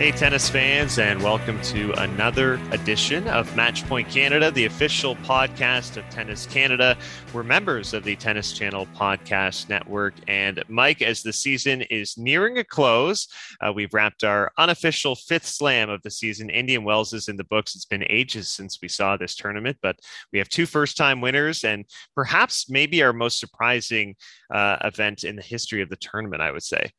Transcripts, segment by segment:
Hey, tennis fans, and welcome to another edition of Matchpoint Canada, the official podcast of Tennis Canada. We're members of the Tennis Channel Podcast Network. And Mike, as the season is nearing a close, uh, we've wrapped our unofficial fifth slam of the season. Indian Wells is in the books. It's been ages since we saw this tournament, but we have two first time winners and perhaps maybe our most surprising uh, event in the history of the tournament, I would say.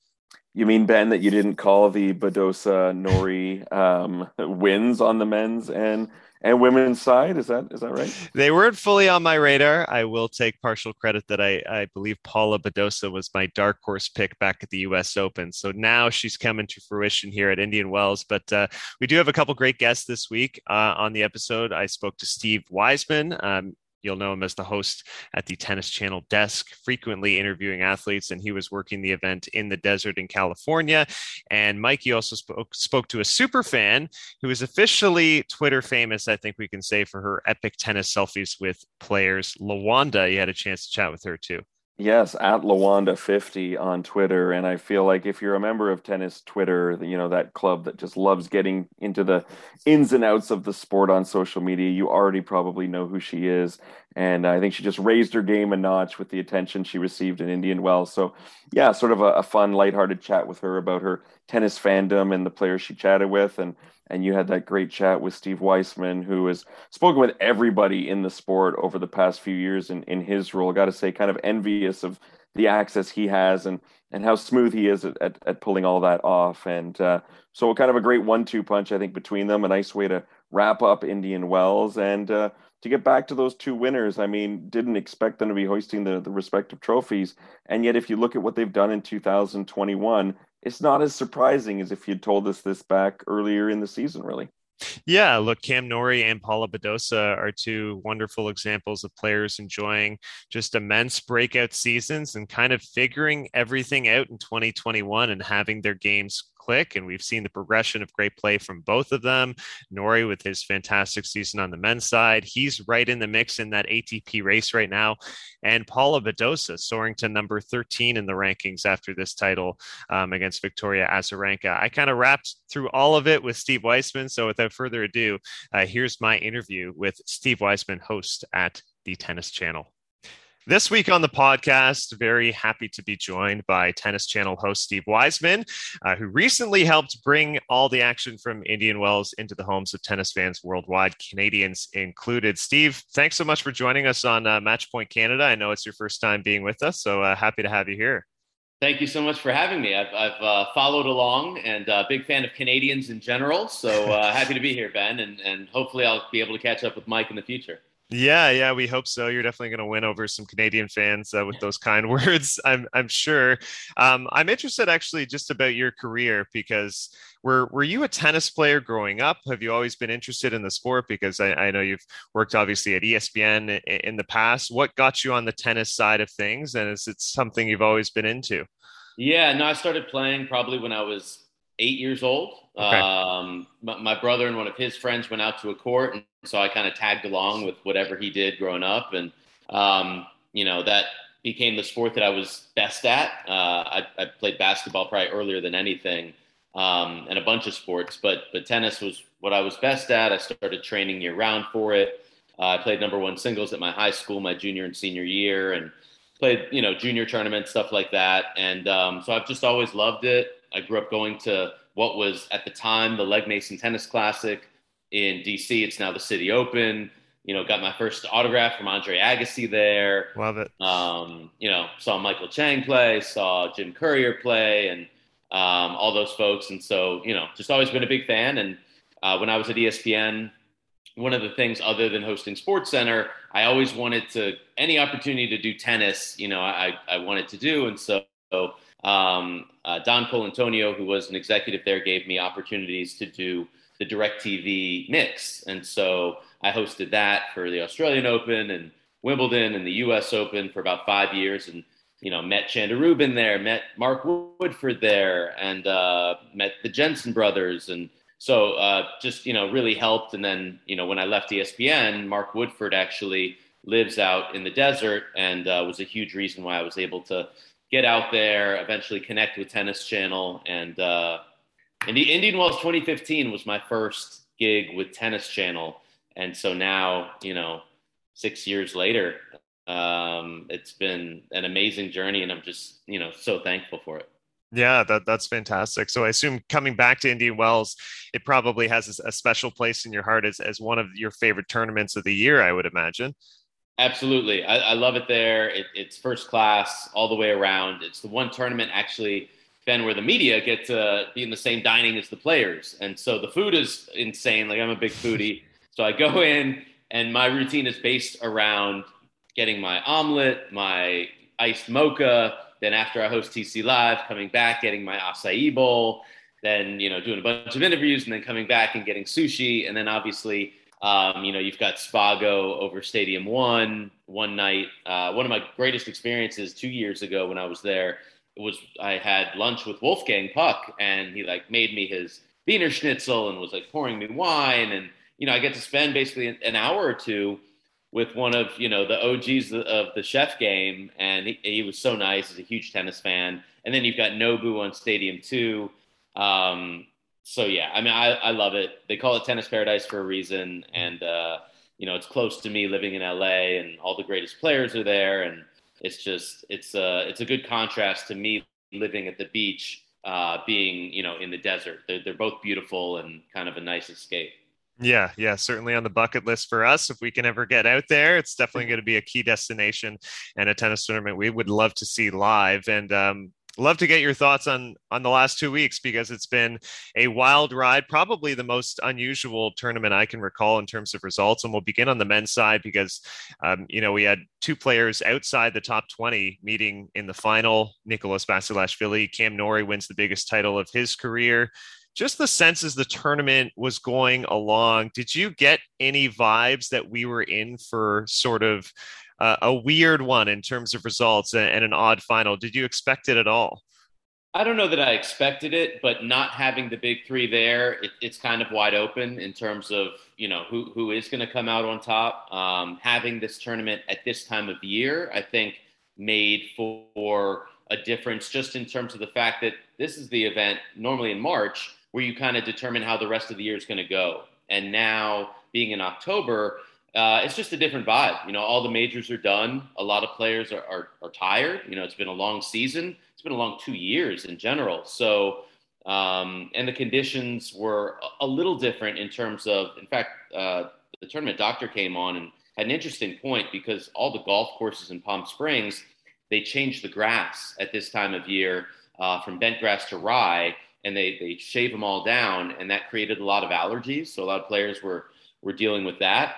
You mean Ben that you didn't call the Badosa Norrie um, wins on the men's and and women's side? Is that is that right? They weren't fully on my radar. I will take partial credit that I I believe Paula Badosa was my dark horse pick back at the U.S. Open. So now she's coming to fruition here at Indian Wells. But uh, we do have a couple great guests this week uh, on the episode. I spoke to Steve Weisman. Um, You'll know him as the host at the Tennis Channel desk, frequently interviewing athletes, and he was working the event in the desert in California. And Mikey also spoke, spoke to a super fan who is officially Twitter famous, I think we can say, for her epic tennis selfies with players. Lawanda, you had a chance to chat with her too. Yes, at Lawanda50 on Twitter. And I feel like if you're a member of tennis Twitter, you know, that club that just loves getting into the ins and outs of the sport on social media, you already probably know who she is. And I think she just raised her game a notch with the attention she received in Indian Wells. So, yeah, sort of a, a fun, lighthearted chat with her about her tennis fandom and the players she chatted with. And and you had that great chat with Steve Weisman, who has spoken with everybody in the sport over the past few years in, in his role. Got to say, kind of envious of the access he has and and how smooth he is at, at, at pulling all that off. And uh, so, kind of a great one-two punch, I think, between them. A nice way to wrap up Indian Wells and uh, to get back to those two winners. I mean, didn't expect them to be hoisting the, the respective trophies, and yet, if you look at what they've done in 2021, it's not as surprising as if you'd told us this back earlier in the season, really. Yeah, look, Cam Norrie and Paula Badosa are two wonderful examples of players enjoying just immense breakout seasons and kind of figuring everything out in 2021 and having their games click. And we've seen the progression of great play from both of them. Norrie with his fantastic season on the men's side. He's right in the mix in that ATP race right now. And Paula Badosa soaring to number 13 in the rankings after this title um, against Victoria Azarenka. I kind of wrapped through all of it with Steve Weisman. So without further ado, uh, here's my interview with Steve Weisman, host at the Tennis Channel. This week on the podcast, very happy to be joined by Tennis Channel host Steve Weisman, uh, who recently helped bring all the action from Indian Wells into the homes of tennis fans worldwide, Canadians included. Steve, thanks so much for joining us on uh, Matchpoint Canada. I know it's your first time being with us, so uh, happy to have you here. Thank you so much for having me. I've, I've uh, followed along and a uh, big fan of Canadians in general. So uh, happy to be here, Ben, and, and hopefully I'll be able to catch up with Mike in the future. Yeah, yeah, we hope so. You're definitely going to win over some Canadian fans uh, with those kind words. I'm, I'm sure. Um, I'm interested actually just about your career because were were you a tennis player growing up? Have you always been interested in the sport? Because I, I know you've worked obviously at ESPN in, in, the past. What got you on the tennis side of things, and is it something you've always been into? Yeah, no, I started playing probably when I was eight years old. Okay. Um, my, my, brother and one of his friends went out to a court, and so I kind of tagged along with whatever he did growing up, and um, you know that became the sport that I was best at. Uh, I, I, played basketball probably earlier than anything, um, and a bunch of sports, but but tennis was what I was best at. I started training year round for it. Uh, I played number one singles at my high school my junior and senior year, and played you know junior tournaments stuff like that. And um, so I've just always loved it. I grew up going to what was at the time the Legg Mason Tennis Classic in DC. It's now the City Open. You know, got my first autograph from Andre Agassi there. Love it. Um, you know, saw Michael Chang play, saw Jim Courier play, and um, all those folks. And so, you know, just always been a big fan. And uh, when I was at ESPN, one of the things other than hosting Sports Center, I always wanted to any opportunity to do tennis. You know, I I wanted to do, and so um, uh, Don Colantonio, who was an executive there, gave me opportunities to do the DirecTV mix. And so I hosted that for the Australian Open and Wimbledon and the US Open for about five years and, you know, met Chanda Rubin there, met Mark Woodforde there, and uh, met the Jensen brothers. And so uh, just, you know, really helped. And then, you know, when I left ESPN, Mark Woodforde actually lives out in the desert and uh, was a huge reason why I was able to get out there, eventually connect with Tennis Channel, and uh, and the Indian Wells 2015 was my first gig with Tennis Channel, and so now you know, six years later, um, it's been an amazing journey, and I'm just you know so thankful for it. Yeah, that that's fantastic. So I assume coming back to Indian Wells, it probably has a special place in your heart as, as one of your favorite tournaments of the year, I would imagine. Absolutely. I, I love it there. It, it's first class all the way around. It's the one tournament actually, Ben, where the media get to be in the same dining as the players. And so the food is insane. Like I'm a big foodie. So I go in and my routine is based around getting my omelet, my iced mocha, then after I host TC Live, coming back, getting my acai bowl, then you know doing a bunch of interviews, and then coming back and getting sushi, and then obviously um, you know you've got Spago over Stadium One one night. Uh, one of my greatest experiences two years ago when I was there was I had lunch with Wolfgang Puck, and he like made me his Wiener Schnitzel and was like pouring me wine, and you know I get to spend basically an hour or two with one of you know the OGs of the chef game, and he, he, was so nice. He's a huge tennis fan. And then you've got Nobu on Stadium Two. Um, so yeah, I mean, I, I love it. They call it Tennis Paradise for a reason, and uh, you know it's close to me living in LA, and all the greatest players are there, and it's just it's a uh, it's a good contrast to me living at the beach, uh, being you know in the desert. They're, they're both beautiful and kind of a nice escape. Yeah, yeah, certainly on the bucket list for us. If we can ever get out there, it's definitely going to be a key destination and a tennis tournament we would love to see live. And um, love to get your thoughts on on the last two weeks because it's been a wild ride probably the most unusual tournament i can recall in terms of results. And we'll begin on the men's side because um, you know we had two players outside the top 20 meeting in the final. Nicholas basilashvili cam norrie wins the biggest title of his career. Just the sense as the tournament was going along, did you get any vibes that we were in for sort of uh, a weird one in terms of results and, and an odd final? Did you expect it at all? I don't know that I expected it, but not having the big three there, it, it's kind of wide open in terms of you know who who is going to come out on top. Um, having this tournament at this time of year, I think, made for a difference just in terms of the fact that this is the event normally in March where you kind of determine how the rest of the year is going to go. And now being in October, uh, it's just a different vibe. You know, all the majors are done. A lot of players are, are, are, tired. You know, it's been a long season. It's been a long two years in general. So, um, and the conditions were a little different in terms of, in fact, uh, the tournament doctor came on and had an interesting point because all the golf courses in Palm Springs, they changed the grass at this time of year uh, from bent grass to rye and they they shave them all down, and that created a lot of allergies. So a lot of players were were dealing with that.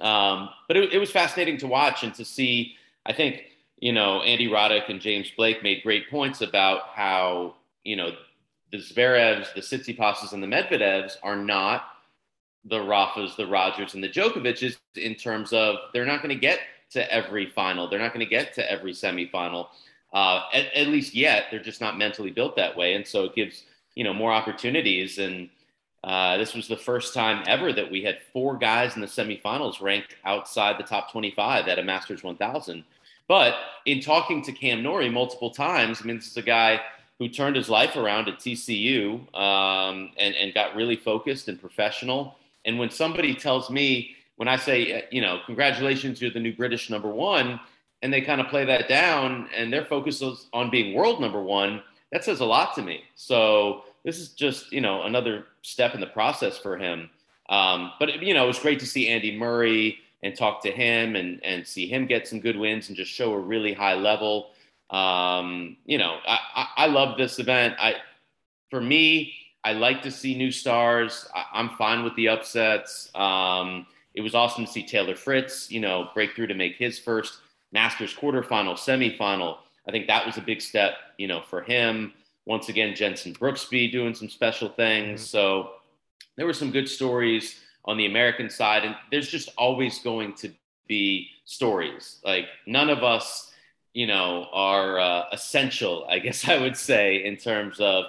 Um, but it, it was fascinating to watch and to see. I think you know Andy Roddick and James Blake made great points about how you know the Zverevs, the Tsitsipas's, and the Medvedevs are not the Rafas, the Rogers, and the Djokovic's in terms of they're not going to get to every final. They're not going to get to every semifinal uh, at, at, least yet they're just not mentally built that way and so it gives you know more opportunities and uh, this was the first time ever that we had four guys in the semifinals ranked outside the top 25 at a masters 1000 but in talking to cam norrie multiple times i mean this is a guy who turned his life around at tcu um, and, and got really focused and professional and when somebody tells me when i say you know congratulations you're the new british number one and they kind of play that down and their focus is on being world number one, that says a lot to me. So this is just, you know, another step in the process for him. Um, but, you know, it was great to see Andy Murray and talk to him and, and see him get some good wins and just show a really high level. Um, you know, I, I, I, love this event. I, for me, I like to see new stars. I, am fine with the upsets. Um, it was awesome to see Taylor Fritz, you know, break through to make his first Masters quarterfinal, semifinal. I think that was a big step, you know, for him. Once again, Jenson Brooksby doing some special things. Mm-hmm. So there were some good stories on the American side, and there's just always going to be stories. Like none of us, you know, are uh, essential. I guess I would say in terms of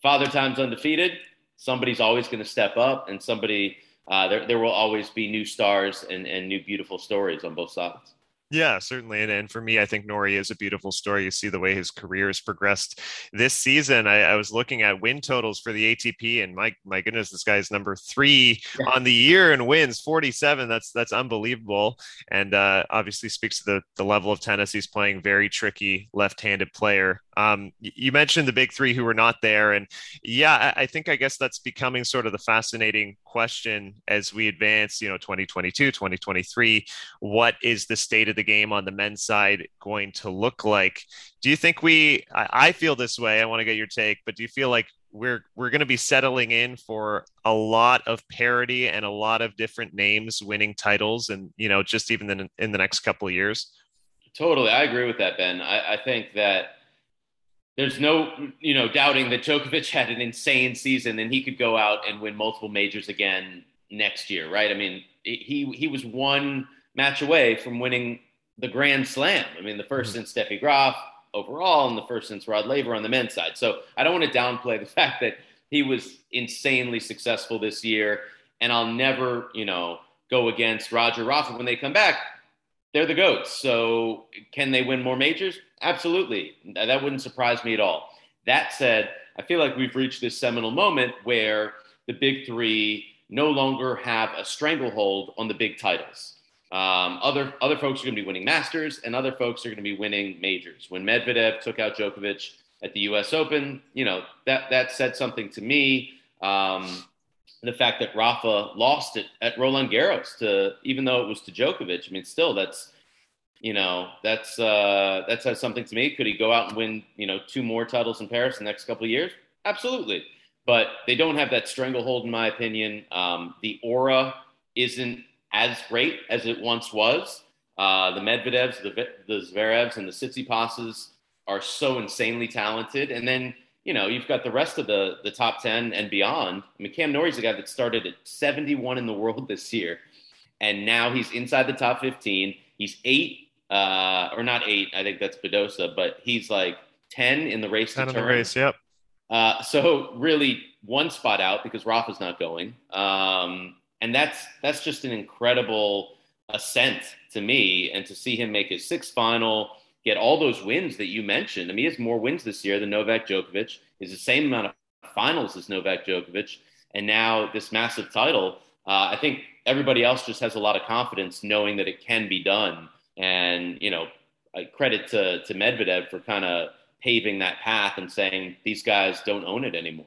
Father Time's undefeated. Somebody's always going to step up, and somebody uh, there there will always be new stars and and new beautiful stories on both sides. Yeah, certainly. And, and for me, I think Norrie is a beautiful story. You see the way his career has progressed this season. I, I was looking at win totals for the ATP, and my my goodness, this guy's number three yeah. on the year and wins 47. That's that's unbelievable. And uh, obviously speaks to the the level of tennis he's playing. Very tricky left-handed player. Um, you mentioned the big three who were not there, and yeah, I, think I guess that's becoming sort of the fascinating question as we advance. You know, 2022, 2023. What is the state of the game on the men's side going to look like? Do you think we? I, I feel this way. I want to get your take, but do you feel like we're we're going to be settling in for a lot of parity and a lot of different names winning titles, and you know, just even in, in the next couple of years? Totally, I agree with that, Ben. I, I think that there's no you know doubting that Djokovic had an insane season and he could go out and win multiple majors again next year, right? I mean, he he was one match away from winning the Grand Slam. I mean, the 1st mm-hmm. since Steffi Graf overall, and the first since Rod Laver on the men's side. So I don't want to downplay the fact that he was insanely successful this year, and I'll never you know go against Roger Rafa when they come back they're the goats. So can they win more majors? Absolutely. That wouldn't surprise me at all. That said, I feel like we've reached this seminal moment where the big three no longer have a stranglehold on the big titles. Um, other other folks are going to be winning Masters, and other folks are going to be winning majors. When Medvedev took out Djokovic at the U.S. Open, you know that that said something to me. Um, the fact that Rafa lost it at Roland Garros to even though it was to Djokovic. I mean, still that's you know that's uh, that says something to me. Could he go out and win you know two more titles in Paris in the next couple of years? Absolutely, but they don't have that stranglehold in my opinion. Um, the aura isn't as great as it once was. Uh, the Medvedevs, the, the Zverevs, and the Tsitsipas's are so insanely talented, and then you know, you've got the rest of the the top ten and beyond. I mean, Cam Norrie's a guy that started at 71 in the world this year, and now he's inside the top 15. He's eight, uh, or not eight. I think that's Badosa, but he's like 10 in the race. 10 in the race. Yep. Uh, so really, one spot out because Rafa's not going, um, and that's that's just an incredible ascent to me, and to see him make his sixth final get all those wins that you mentioned. I mean, he has more wins this year than Novak Djokovic. is the same amount of finals as Novak Djokovic, and now this massive title. Uh, I think everybody else just has a lot of confidence knowing that it can be done. And you know, credit to to Medvedev for kind of paving that path and saying these guys don't own it anymore.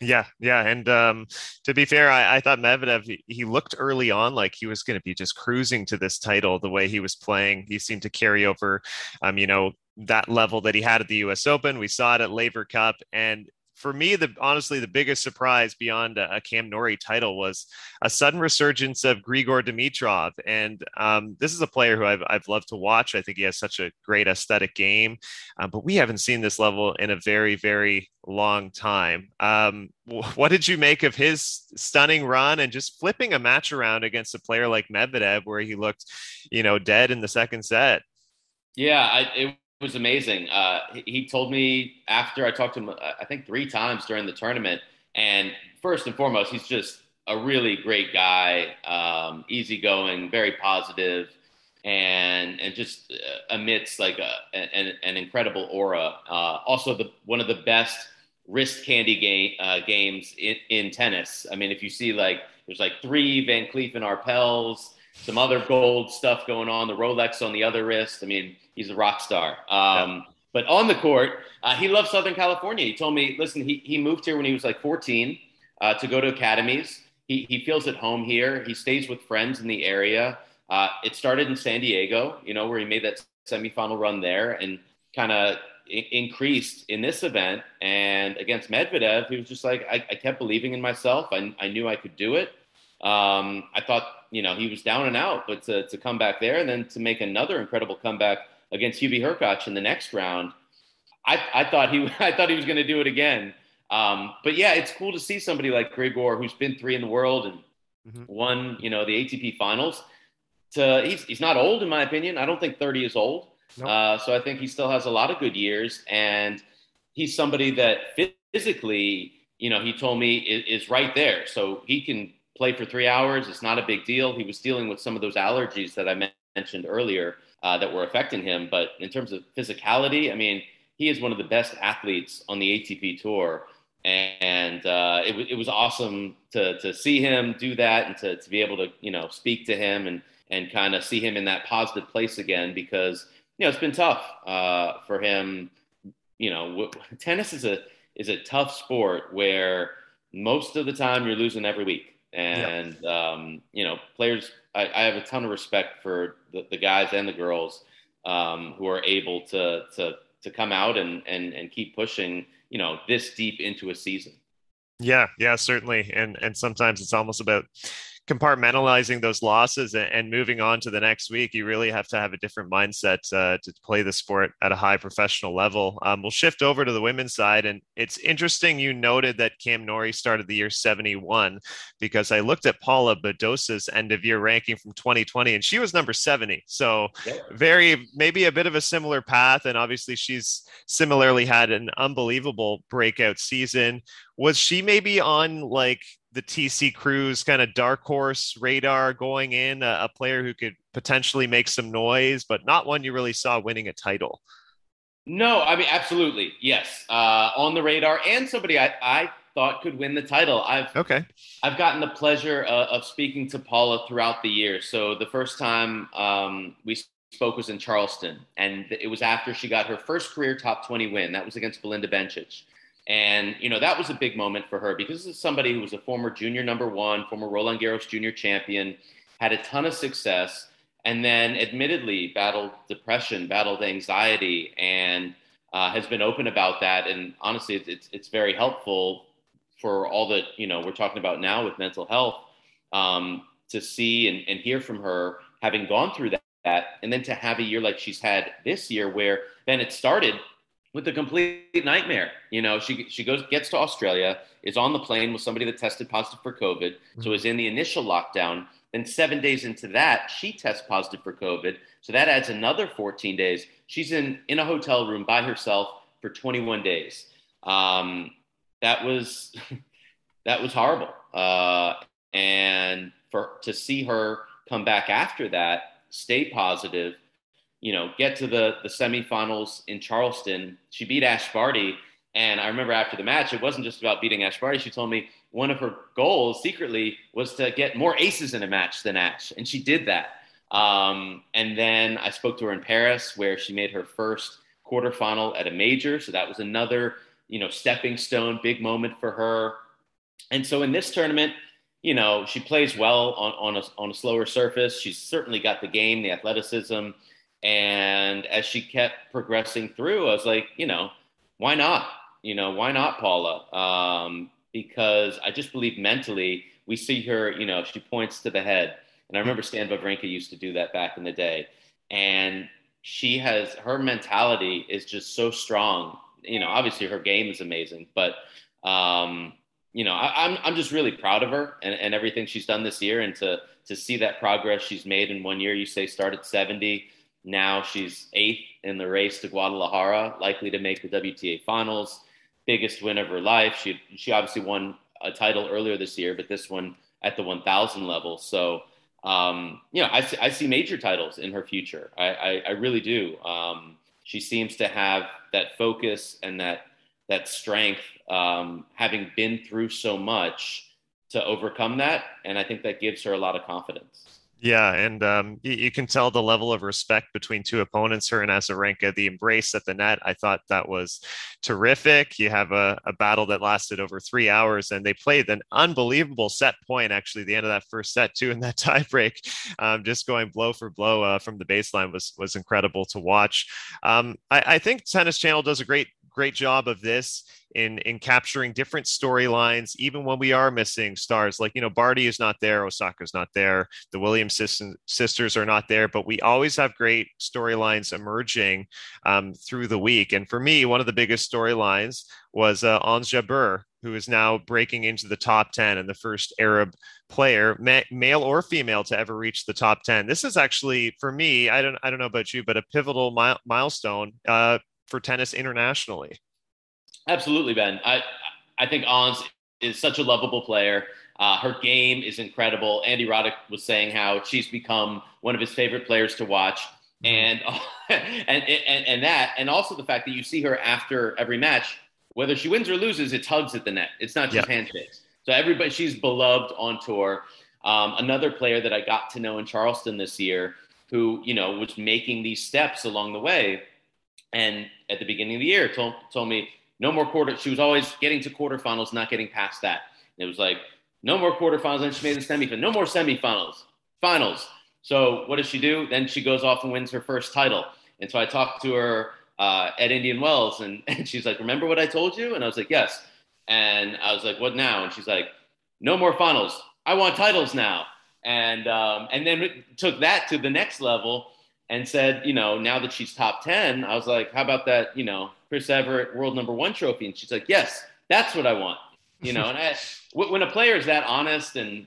Yeah, yeah, and um, to be fair, I, I thought Medvedev he, he looked early on like he was going to be just cruising to this title. The way he was playing, he seemed to carry over, um, you know, that level that he had at the U.S. Open. We saw it at Laver Cup, and for me, the honestly the biggest surprise beyond a, a Cam Norrie title was a sudden resurgence of Grigor Dimitrov, and um, this is a player who I've I've loved to watch. I think he has such a great aesthetic game, um, but we haven't seen this level in a very very long time. Um, what did you make of his stunning run and just flipping a match around against a player like Medvedev, where he looked, you know, dead in the second set? Yeah, I, it was amazing. Uh, he told me after I talked to him, uh, I think three times during the tournament. And first and foremost, he's just a really great guy, um, easygoing, very positive, and and just uh, emits like a, an, an incredible aura. Uh, also, the one of the best wrist candy game uh, games in, in tennis. I mean, if you see like there's like three Van Cleef and Arpels some other gold stuff going on, the Rolex on the other wrist. I mean, he's a rock star. Um, yeah. But on the court, uh, he loves Southern California. He told me, listen, he, he moved here when he was like 14 uh, to go to academies. He, he feels at home here. He stays with friends in the area. Uh, it started in San Diego, you know, where he made that semifinal run there and kind of I- increased in this event. And against Medvedev, he was just like, I, I kept believing in myself. I, I knew I could do it. Um, I thought, you know, he was down and out, but to, to come back there and then to make another incredible comeback against Hubie Hurkacz in the next round, I, I thought he I thought he was going to do it again. Um, but yeah, it's cool to see somebody like Grigor, who's been three in the world and mm-hmm. won, you know, the ATP finals. To he's he's not old in my opinion. I don't think 30 is old. Nope. Uh, so I think he still has a lot of good years, and he's somebody that physically, you know, he told me is, is right there. So he can play for three hours. It's not a big deal. He was dealing with some of those allergies that I mentioned earlier. uh, that were affecting him. But in terms of physicality, I mean, he is one of the best athletes on the ATP tour. And uh, it, w- it was awesome to, to see him do that and to, to be able to, you know, speak to him and, and kind of see him in that positive place again because, you know, it's been tough uh, for him. You know, w- tennis is a, is a tough sport where most of the time you're losing every week. And, yeah. um, you know, players, I, I, have a ton of respect for the, the guys and the girls um, who are able to, to, to come out and, and, and keep pushing, you know, this deep into a season. Yeah, yeah, certainly. And, and sometimes it's almost about compartmentalizing those losses and, and, moving on to the next week, you really have to have a different mindset uh, to play the sport at a high professional level. Um, we'll shift over to the women's side, and it's interesting you noted that Cam Norrie started the year 71 because I looked at Paula Badosa's end of year ranking from 2020, and she was number 70. So yeah. very maybe a bit of a similar path, and obviously she's similarly had an unbelievable breakout season. Was she maybe on like the TC Cruz kind of dark horse radar going in, a, a, player who could potentially make some noise, but not one you really saw winning a title. No, I mean absolutely, yes, uh, on the radar, and somebody I, I thought could win the title. I've okay. I've gotten the pleasure uh, of speaking to Paula throughout the year. So the first time um, we spoke was in Charleston, and it was after she got her first career top twenty win. That was against Belinda Bencic. And, you know, that was a big moment for her because this is somebody who was a former junior number one, former Roland Garros junior champion, had a ton of success, and then admittedly battled depression, battled anxiety, and uh, has been open about that. And honestly, it's, it's, it's, very helpful for all that, you know, we're talking about now with mental health um, to see and, and hear from her having gone through that, that, and then to have a year like she's had this year where then it started – with a complete nightmare. You know, she she goes gets to Australia, is on the plane with somebody that tested positive for COVID, mm-hmm. so is in the initial lockdown. Then seven days into that, she tests positive for COVID, so that adds another 14 days. She's in in a hotel room by herself for 21 days. Um, that was that was horrible, uh, and for to see her come back after that, stay positive you know, get to the the semifinals in Charleston. She beat Ash Barty, and I remember after the match, it wasn't just about beating Ash Barty. She told me one of her goals secretly was to get more aces in a match than Ash, and she did that. Um, and then I spoke to her in Paris, where she made her first quarterfinal at a major. So that was another, you know, stepping stone, big moment for her. And so in this tournament, you know, she plays well on, on, a, on a slower surface. She's certainly got the game, the athleticism. And as she kept progressing through, I was like, you know, why not? You know, why not Paula? Um, because I just believe mentally we see her, you know, she points to the head. And I remember Stan Wawrinka used to do that back in the day. And she has her mentality is just so strong. You know, obviously her game is amazing, but um, you know, I, am I'm, I'm just really proud of her and, and everything she's done this year, and to to see that progress she's made in one year. You say start at 70, now she's eighth in the race to Guadalajara, likely to make the WTA finals. Biggest win of her life. She she obviously won a title earlier this year, but this one at the 1,000 level. So um, you know, I see, I see major titles in her future. I, I, I really do. Um, she seems to have that focus and that that strength, um, having been through so much to overcome that, and I think that gives her a lot of confidence. Yeah, and um, you, you, can tell the level of respect between two opponents, her and Azarenka. The embrace at the net, I thought that was terrific. You have a, a, battle that lasted over three hours, and they played an unbelievable set point, actually, the end of that first set, too, in that tiebreak. Um, just going blow for blow uh, from the baseline was, was incredible to watch. Um, I, I think Tennis Channel does a great great job of this in in capturing different storylines, even when we are missing stars. Like you know, Barty is not there, Osaka's not there, the Williams sisters are not there, but we always have great storylines emerging um, through the week. And for me, one of the biggest storylines was uh, Ons Jabeur, who is now breaking into the top 10 and the first Arab player, ma- male or female, to ever reach the top 10. This is actually, for me, I don't, I don't know about you, but a pivotal mi- milestone uh, for tennis internationally. Absolutely, Ben. I I think Ons is such a lovable player. Uh, her game is incredible. Andy Roddick was saying how she's become one of his favorite players to watch. and, and and and that, and also the fact that you see her after every match, whether she wins or loses, it's hugs at the net. It's not just handshakes. So everybody, she's beloved on tour. Um, another player that I got to know in Charleston this year, who you know was making these steps along the way, and at the beginning of the year told told me no more quarter. She was always getting to quarterfinals, not getting past that. And it was like no more quarterfinals, and she made the semifinal. No more semifinals, finals. So what does she do? Then she goes off and wins her first title. And so I talked to her uh, at Indian Wells, and, and she's like, "Remember what I told you?" And I was like, "Yes." And I was like, "What now?" And she's like, "No more finals. I want titles now." And um, and then took that to the next level and said, you know, now that she's top ten, I was like, "How about that?" You know, Chris Evert World Number One trophy, and she's like, "Yes, that's what I want." You know, and I, when a player is that honest and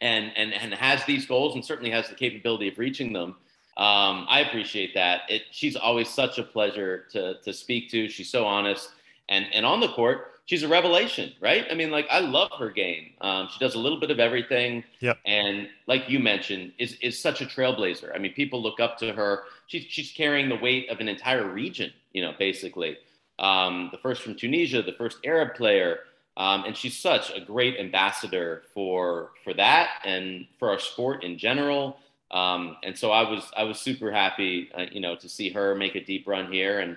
and and and has these goals and certainly has the capability of reaching them. Um, I appreciate that. It, she's always such a pleasure to to speak to. She's so honest, and and on the court, she's a revelation, right? I mean, like I love her game. Um, she does a little bit of everything. Yep. And like you mentioned, is is such a trailblazer. I mean, people look up to her. She's she's carrying the weight of an entire region. You know, basically, um, the first from Tunisia, the first Arab player. Um, and she's such a great ambassador for for that and for our sport in general. Um, and so I was I was super happy, uh, you know, to see her make a deep run here, and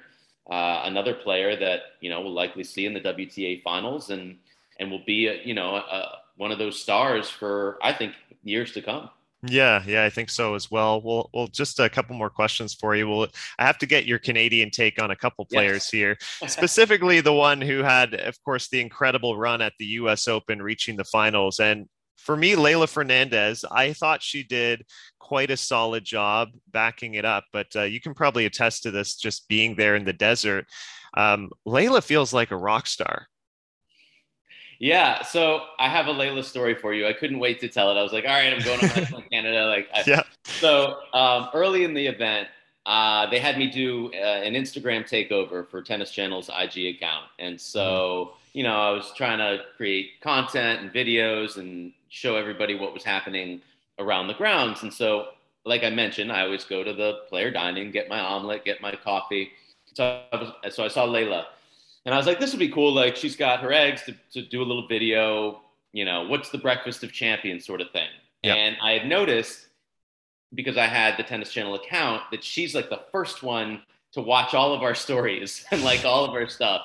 uh, another player that you know we'll likely see in the WTA finals, and and will be a, you know a, one of those stars for I think years to come. Yeah, yeah, I think so as well. Well, well, just a couple more questions for you. Well, I have to get your Canadian take on a couple players yes. here, specifically the one who had, of course, the incredible run at the U.S. Open, reaching the finals. And for me, Leylah Fernandez, I thought she did quite a solid job backing it up. But uh, you can probably attest to this, just being there in the desert. Um, Leylah feels like a rock star. Yeah, so I have a Leylah story for you. I couldn't wait to tell it. I was like, all right, I'm going to Canada. Like, I, yeah. So um, early in the event, uh, they had me do uh, an Instagram takeover for Tennis Channel's IG account, and so you know I was trying to create content and videos and show everybody what was happening around the grounds. And so, like I mentioned, I always go to the player dining, get my omelet, get my coffee. So I, was, so I saw Leylah, and I was like, this would be cool. Like she's got her eggs to, to do a little video, you know, what's the breakfast of champions sort of thing. Yep. And I had noticed because I had the tennis channel account that she's like the first one to watch all of our stories and like all of our stuff.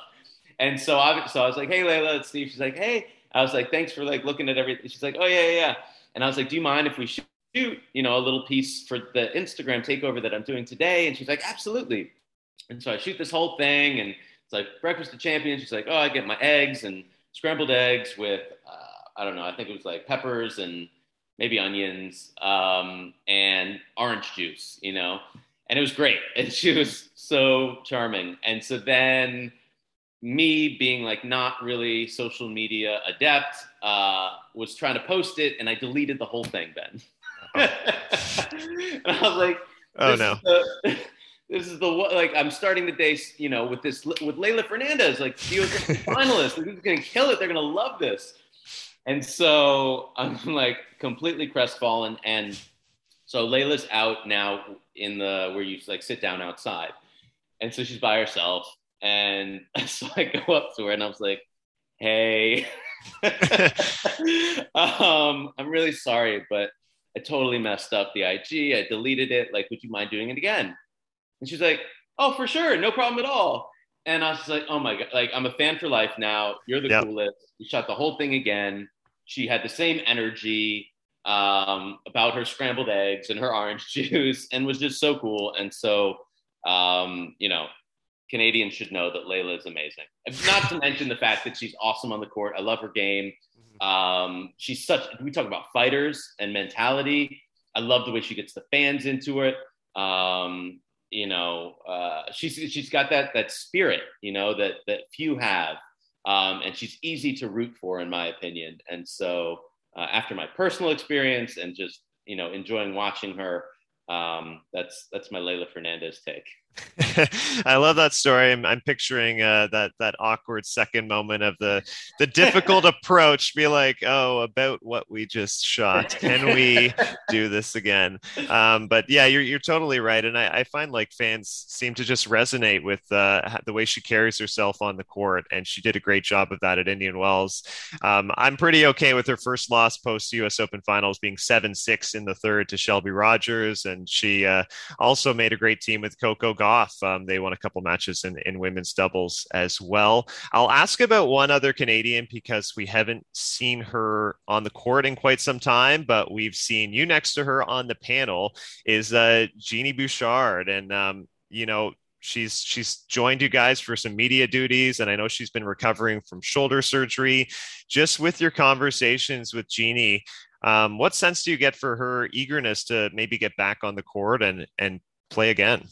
And so I, so I was like, hey, Leylah, it's Steve. She's like, hey, I was like, thanks for like looking at everything. She's like, oh yeah, yeah, yeah. And I was like, do you mind if we shoot, you know, a little piece for the Instagram takeover that I'm doing today? And she's like, absolutely. And so I shoot this whole thing and it's like breakfast of champions. She's like, oh, I get my eggs and scrambled eggs with, uh, I don't know, I think it was like peppers and maybe onions um, and orange juice, you know? And it was great. And she was so charming. And so then me being like not really social media adept uh, was trying to post it and I deleted the whole thing, Ben. Oh. and I was like, oh no. The, this is the like I'm starting the day, you know, with this with Leylah Fernandez, like she the US finalist. This is gonna kill it? They're gonna love this. And so I'm like completely crestfallen. And so Leylah's out now in the where you like sit down outside, and so she's by herself. And so I go up to her and I was like, "Hey, um, I'm really sorry, but I totally messed up the IG. I deleted it. Like, would you mind doing it again?" And she's like, oh, for sure, no problem at all. And I was like, oh my God, like I'm a fan for life now. You're the yep. coolest. We shot the whole thing again. She had the same energy um, about her scrambled eggs and her orange juice and was just so cool. And so, um, you know, Canadians should know that Leylah is amazing. Not to mention the fact that she's awesome on the court. I love her game. Mm-hmm. Um, she's such, we talk about fighters and mentality. I love the way she gets the fans into it. Um, you know, uh, she's she's got that that spirit, you know, that that few have, um, and she's easy to root for, in my opinion. And so, uh, after my personal experience and just you know enjoying watching her, um, that's that's my Leylah Fernandez take. I love that story. I'm, I'm picturing uh, that that awkward second moment of the the difficult approach. Be like, oh, about what we just shot. Can we do this again? Um, but yeah, you're you're totally right, and I, I find like fans seem to just resonate with uh, the way she carries herself on the court, and she did a great job of that at Indian Wells. Um, I'm pretty okay with her first loss post U.S. Open Finals being seven six in the third to Shelby Rogers, and she uh, also made a great team with Coco Gauff. Um, they won a couple matches in, in women's doubles as well. I'll ask about one other Canadian because we haven't seen her on the court in quite some time, but we've seen you next to her on the panel is uh, Genie Bouchard. And, um, you know, she's she's joined you guys for some media duties and i know she's been recovering from shoulder surgery just with your conversations with Genie um, what sense do you get for her eagerness to maybe get back on the court and and play again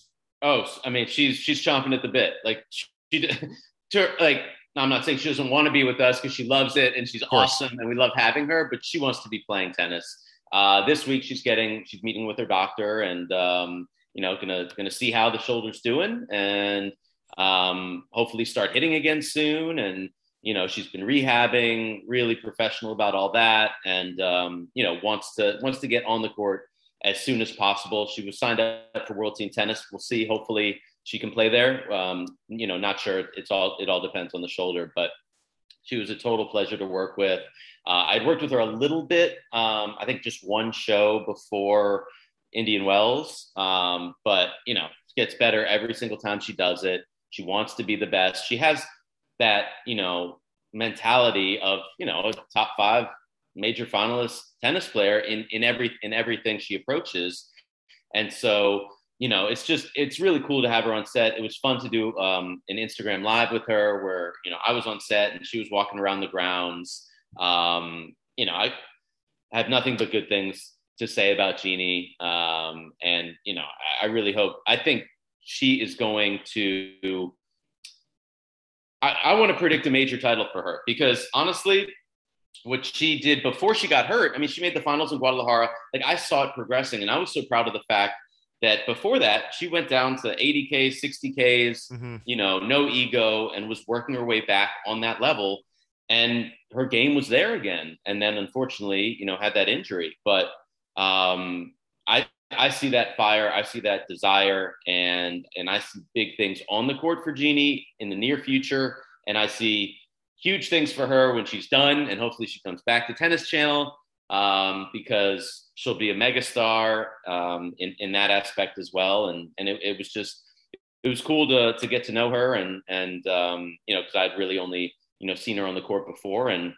Oh, I mean, she's she's chomping at the bit. Like she, to, like I'm not saying she doesn't want to be with us because she loves it and she's awesome and we love having her, but she wants to be playing tennis. Uh, this week she's getting she's meeting with her doctor and um, you know gonna gonna see how the shoulder's doing and um, hopefully start hitting again soon. And you know she's been rehabbing, really professional about all that, and um, you know wants to wants to get on the court as soon as possible. She was signed up for World Team Tennis. We'll see. Hopefully, she can play there. Um, you know, not sure. It's all it all depends on the shoulder, but she was a total pleasure to work with. Uh, I'd worked with her a little bit. Um, I think just one show before Indian Wells, um, but you know, gets better every single time she does it. She wants to be the best. She has that you know mentality of you know top five major finalist tennis player in in every in everything she approaches. And so you know it's just it's really cool to have her on set. It was fun to do um, an instagram live with her where you know i was on set and she was walking around the grounds. Um, you know i have nothing but good things to say about Genie. Um, and you know I, I really hope i think she is going to I, I want to predict a major title for her because honestly what she did before she got hurt. I mean, she made the finals in Guadalajara. Like I saw it progressing, and I was so proud of the fact that before that she went down to 80ks, 60ks, mm-hmm. you know, no ego, and was working her way back on that level. And her game was there again. And then unfortunately, you know, had that injury. But um, I I see that fire, I see that desire, and and I see big things on the court for Genie in the near future. And I see huge things for her when she's done, and hopefully she comes back to Tennis Channel um, because she'll be a megastar um, in in that aspect as well. And and it, it, was just it was cool to to get to know her and and um, you know because I'd really only you know seen her on the court before and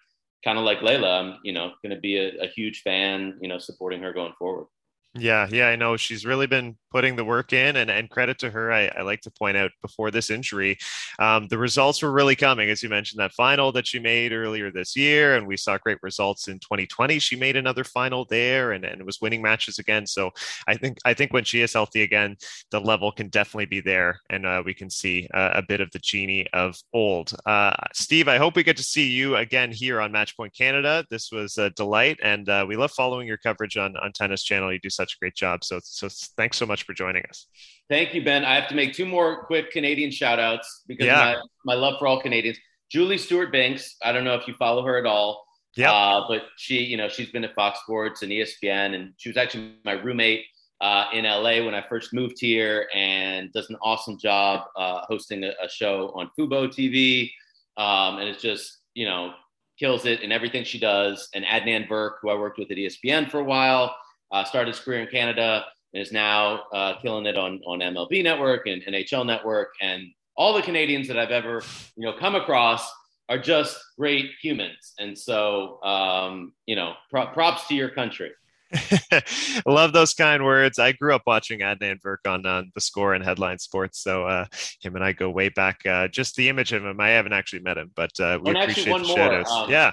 kind of like Leylah, I'm you know going to be a, a huge fan, you know, supporting her going forward. Yeah, yeah, I know she's really been putting the work in, and, and credit to her. I, I like to point out before this injury, um, the results were really coming. As you mentioned, that final that she made earlier this year, and we saw great results in 2020. She made another final there, and, and was winning matches again. So I think I think when she is healthy again, the level can definitely be there, and uh, we can see uh, a bit of the genie of old. Uh, Steve, I hope we get to see you again here on Matchpoint Canada. This was a delight, and uh, we love following your coverage on on Tennis Channel. You do such a great job. So, so thanks so much for joining us. Thank you, Ben. I have to make two more quick Canadian shout outs because yeah. my, my love for all Canadians. Julie Stewart-Binks, I don't know if you follow her at all. Yeah. Uh, but she, you know, she's been at Fox Sports and ESPN, and she was actually my roommate uh, in LA when I first moved here, and does an awesome job uh, hosting a, a, show on Fubo TV, um, and it's just, you know, kills it in everything she does. And Adnan Virk, who I worked with at ESPN for a while, uh, started his career in Canada and is now uh, killing it on, on MLB Network and NHL Network. And all the Canadians that I've ever you know come across are just great humans. And so, um, you know, pro- props to your country. Love those kind words. I grew up watching Adnan Virk on uh, the score and headline sports. So uh, him and I go way back. Uh, just the image of him. I haven't actually met him, but uh, we and appreciate one the more, shadows. Um, yeah.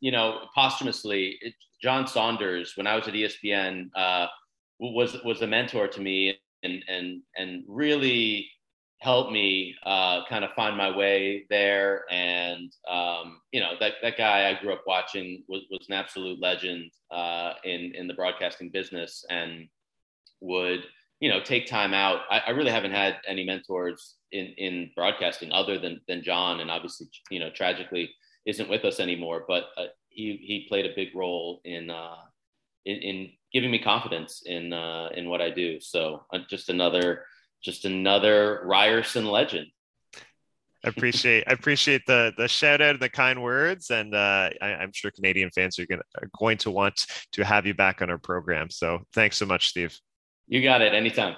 You know, posthumously, it, John Saunders, when I was at ESPN, uh, was was a mentor to me and and and really helped me uh, kind of find my way there. And um, you know that that guy I grew up watching was was an absolute legend uh, in in the broadcasting business and would you know, take time out. I, I really haven't had any mentors in, in broadcasting other than, than John. And obviously, you know, tragically isn't with us anymore, but uh, he, he played a big role in, uh, in, in giving me confidence in, uh, in what I do. So uh, just another, just another Ryerson legend. I appreciate I appreciate the the shout out and the kind words, and uh, I, am sure Canadian fans are, gonna, are going to want to have you back on our program. So thanks so much, Steve. You got it. Anytime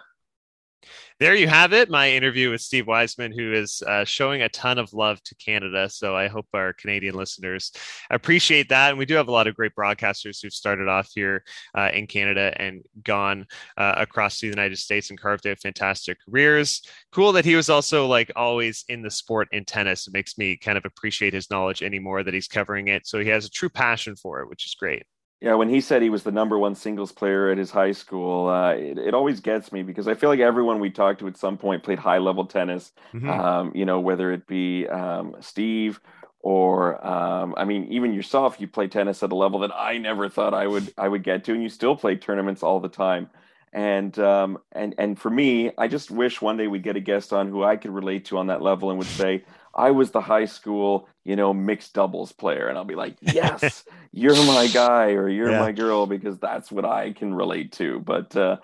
there you have it. My interview with Steve Weissman, who is uh, showing a ton of love to Canada. So I hope our Canadian listeners appreciate that. And we do have a lot of great broadcasters who've started off here uh, in Canada and gone uh, across the United States and carved out fantastic careers. Cool that he was also like always in the sport in tennis. It makes me kind of appreciate his knowledge anymore that he's covering it. So he has a true passion for it, which is great. Yeah, when he said he was the number one singles player at his high school, uh, it, it always gets me because I feel like everyone we talked to at some point played high level tennis. Mm-hmm. Um, you know, whether it be um, Steve or um, I mean, even yourself, you play tennis at a level that I never thought I would I would get to, and you still play tournaments all the time. And um, and and for me, I just wish one day we'd get a guest on who I could relate to on that level and would say, I was the high school, you know, mixed doubles player. And I'll be like, yes, you're my guy or you're yeah. my girl because that's what I can relate to. But uh,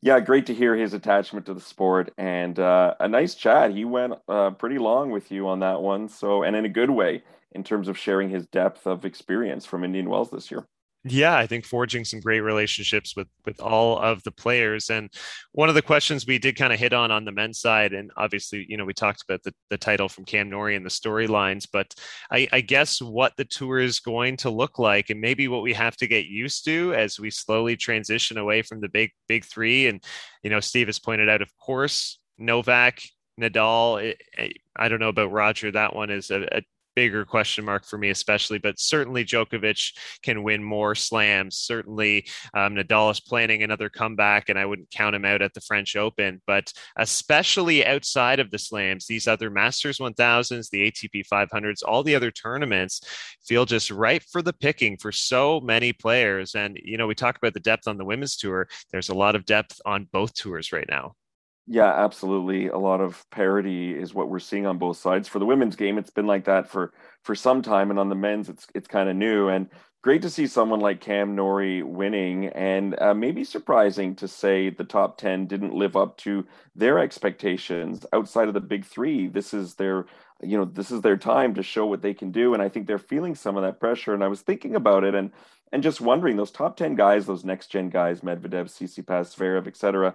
yeah, great to hear his attachment to the sport and uh, a nice chat. He went uh, pretty long with you on that one. So, and in a good way in terms of sharing his depth of experience from Indian Wells this year yeah i think forging some great relationships with with all of the players and one of the questions we did kind of hit on on the men's side and obviously you know we talked about the, the title from cam norrie and the storylines but I, I guess what the tour is going to look like and maybe what we have to get used to as we slowly transition away from the big big three and you know steve has pointed out of course novak Nadal, eh, eh, I don't know about Roger. That one is a, a bigger question mark for me, especially. But certainly Djokovic can win more slams. Certainly um, Nadal is planning another comeback, and I wouldn't count him out at the French Open. But especially outside of the slams, these other Masters 1000s, the ATP 500s, all the other tournaments feel just ripe for the picking for so many players. And, you know, we talk about the depth on the women's tour. There's a lot of depth on both tours right now. Yeah, absolutely. A lot of parity is what we're seeing on both sides. For the women's game, it's been like that for for some time, and on the men's, it's it's kind of new and great to see someone like Cam Norrie winning, and uh, maybe surprising to say the top ten didn't live up to their expectations outside of the big three. This is their you know this is their time to show what they can do, and I think they're feeling some of that pressure. And I was thinking about it and and just wondering those top 10 guys those next gen guys medvedev Tsitsipas, zverev etc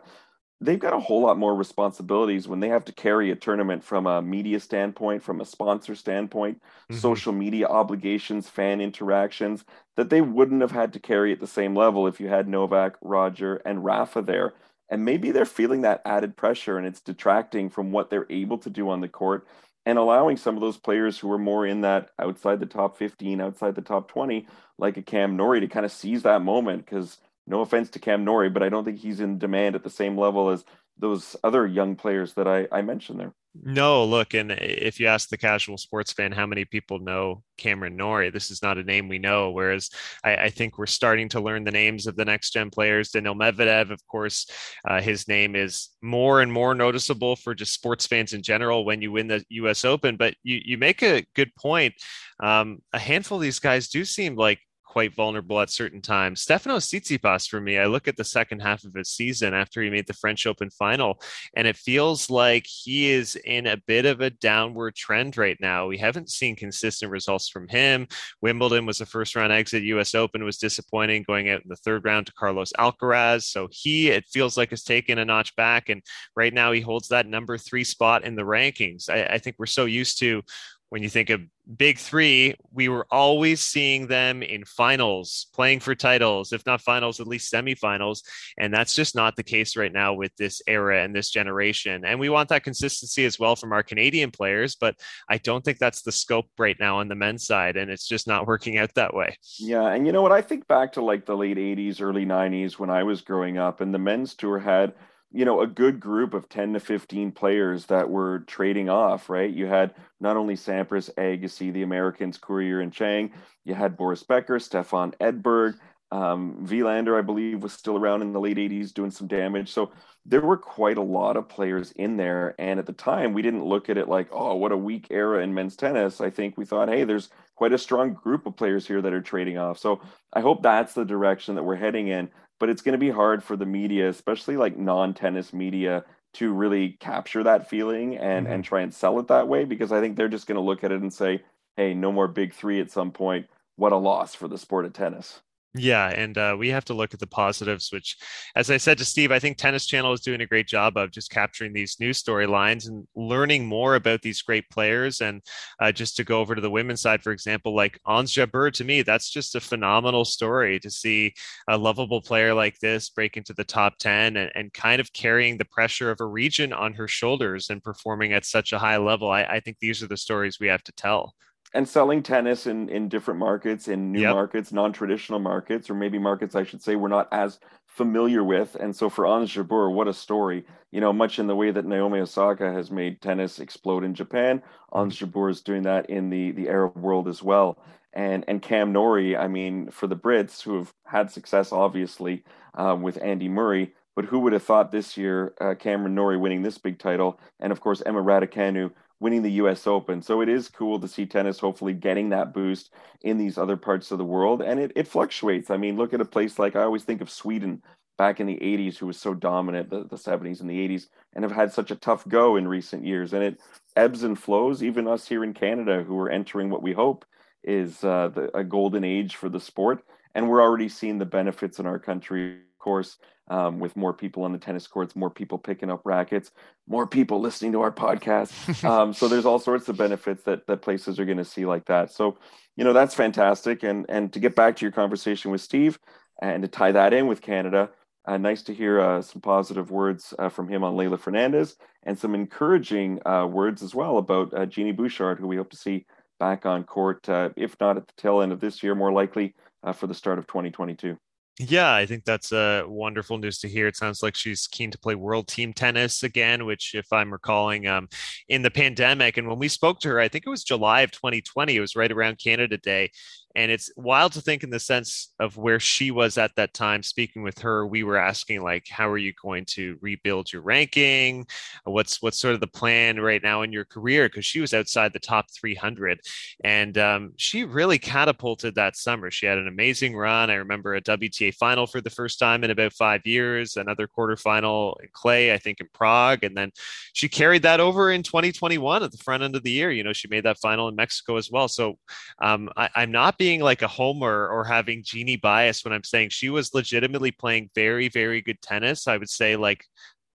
they've got a whole lot more responsibilities when they have to carry a tournament from a media standpoint, from a sponsor standpoint, mm-hmm. social media obligations, fan interactions that they wouldn't have had to carry at the same level if you had Novak, Roger, and Rafa there. And maybe they're feeling that added pressure and it's detracting from what they're able to do on the court and allowing some of those players who are more in that outside the top 15, outside the top 20, like a Cam Norrie to kind of seize that moment because no offense to Cam Norrie, but I don't think he's in demand at the same level as those other young players that I, I mentioned there. No, look, and if you ask the casual sports fan how many people know Cameron Norrie, this is not a name we know. Whereas I, I think we're starting to learn the names of the next gen players. Daniil Medvedev, of course, uh, his name is more and more noticeable for just sports fans in general when you win the U.S. Open. But you you make a good point. Um, a handful of these guys do seem like quite vulnerable at certain times. Stefanos Tsitsipas for me, I look at the second half of his season after he made the French Open final, and it feels like he is in a bit of a downward trend right now. We haven't seen consistent results from him. Wimbledon was a first round exit. U.S. Open was disappointing, going out in the third round to Carlos Alcaraz. So he, it feels like, has taken a notch back, and right now he holds that number three spot in the rankings. I, I think we're so used to when you think of big three, we were always seeing them in finals, playing for titles, if not finals, at least semifinals. And that's just not the case right now with this era and this generation. And we want that consistency as well from our Canadian players, but I don't think that's the scope right now on the men's side. And it's just not working out that way. Yeah. And you know what? I think back to like the late 80s, early 90s when I was growing up, and the men's tour had you know a good group of 10 to 15 players that were trading off right you had not only sampras agassi the americans courier and chang you had boris becker stefan edberg Um, Wilander, I believe, was still around in the late 80s doing some damage. So there were quite a lot of players in there. And at the time, we didn't look at it like, oh, what a weak era in men's tennis. I think we thought, hey, there's quite a strong group of players here that are trading off. So I hope that's the direction that we're heading in. But it's going to be hard for the media, especially like non tennis media, to really capture that feeling and mm-hmm. and try and sell it that way because I think they're just going to look at it and say, "Hey, no more big 3 at some point. What a loss for the sport of tennis." Yeah, and uh, we have to look at the positives, which, as I said to Steve, I think Tennis Channel is doing a great job of just capturing these new storylines and learning more about these great players. And uh, just to go over to the women's side, for example, like Ons Jabeur, to me, that's just a phenomenal story to see a lovable player like this break into the top 10 and, and kind of carrying the pressure of a region on her shoulders and performing at such a high level. I, I think these are the stories we have to tell and selling tennis in in different markets in new yep. markets non-traditional markets or maybe markets i should say we're not as familiar with. And so for Ons Jabeur what a story. You know much in the way that Naomi Osaka has made tennis explode in Japan Ons Jabeur is doing that in the the Arab world as well. And and Cam Norrie I mean for the Brits who have had success obviously um, with Andy Murray but who would have thought this year uh, Cameron Norrie winning this big title? And of course Emma Raducanu winning the US Open. So it is cool to see tennis hopefully getting that boost in these other parts of the world. And it, it fluctuates. I mean, look at a place like I always think of Sweden back in the 80s, who was so dominant, the, the 70s and the 80s, and have had such a tough go in recent years. And it ebbs and flows, even us here in Canada, who are entering what we hope is uh, the, a golden age for the sport. And we're already seeing the benefits in our country, course, um, with more people on the tennis courts, more people picking up rackets, more people listening to our podcast. Um, so there's all sorts of benefits that that places are going to see like that. So, you know, that's fantastic. And and to get back to your conversation with Steve and to tie that in with Canada, uh, nice to hear uh, some positive words uh, from him on Leylah Fernandez and some encouraging uh, words as well about uh, Genie Bouchard, who we hope to see back on court, uh, if not at the tail end of this year, more likely for the start of 2022. Yeah, I think that's uh, wonderful news to hear. It sounds like she's keen to play world team tennis again, which, if I'm recalling, um, in the pandemic, and when we spoke to her, I think it was July of 2020. It was right around Canada Day, and it's wild to think in the sense of where she was at that time. Speaking with her, we were asking like, how are you going to rebuild your ranking? What's what's sort of the plan right now in your career? Because she was outside the top 300, and um, she really catapulted that summer. She had an amazing run. I remember a WTA final for the first time in about five years, another quarterfinal in clay, I think in Prague, and then she carried that over in 2021 at the front end of the year. You know, she made that final in Mexico as well. So um, I, I'm not being like a homer or having genie bias when I'm saying she was legitimately playing very, very good tennis. I would say like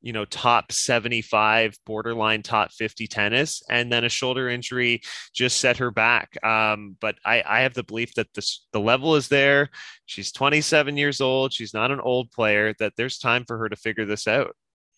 you know top 75 borderline top 50 tennis and then a shoulder injury just set her back. Um, but I, I have the belief that this, the level is there. She's 27 years old. She's not an old player that there's time for her to figure this out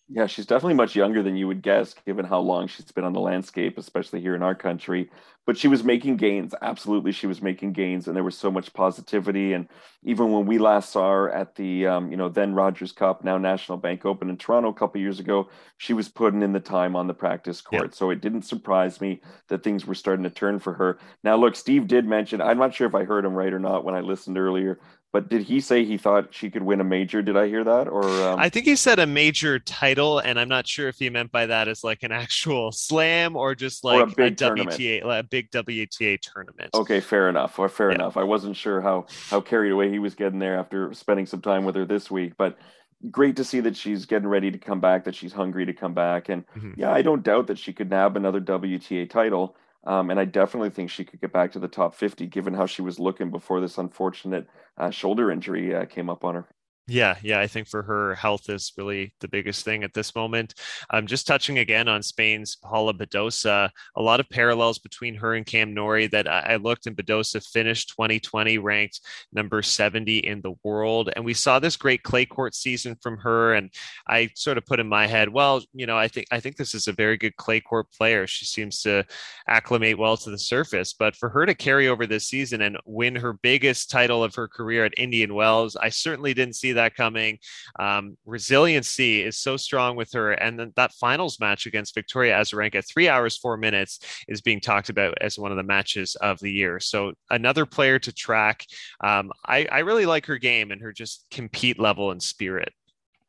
yeah, she's definitely much younger than you would guess, given how long she's been on the landscape, especially here in our country. But she was making gains. Absolutely, she was making gains, and there was so much positivity. And even when we last saw her at the, um, you know, then Rogers Cup, now National Bank Open in Toronto a couple years ago, she was putting in the time on the practice court. Yeah. So it didn't surprise me that things were starting to turn for her. Now, look, Steve did mention. I'm not sure if I heard him right or not when I listened earlier but did he say he thought she could win a major? Did I hear that? Or um... I think he said a major title, and I'm not sure if he meant by that as like an actual slam or just like or a, big a WTA, like a big WTA tournament. Okay, fair enough. Or fair yeah. enough. I wasn't sure how how carried away he was getting there after spending some time with her this week, but great to see that she's getting ready to come back, that she's hungry to come back, and mm-hmm. yeah, I don't doubt that she could nab another WTA title. Um, and I definitely think she could get back to the top 50 given how she was looking before this unfortunate uh, shoulder injury uh, came up on her. Yeah, yeah, I think for her health is really the biggest thing at this moment. Um, just touching again on Spain's Paula Badosa, a lot of parallels between her and Cam Norrie that I, I looked and Badosa finished 2020 ranked number 70 in the world. And we saw this great clay court season from her. And I sort of put in my head, well, you know, I think I think this is a very good clay court player. She seems to acclimate well to the surface. But for her to carry over this season and win her biggest title of her career at Indian Wells, I certainly didn't see that coming. Um, resiliency is so strong with her. And then that finals match against Victoria Azarenka, three hours, four minutes, is being talked about as one of the matches of the year. So another player to track. Um, I, I really like her game and her just compete level and spirit.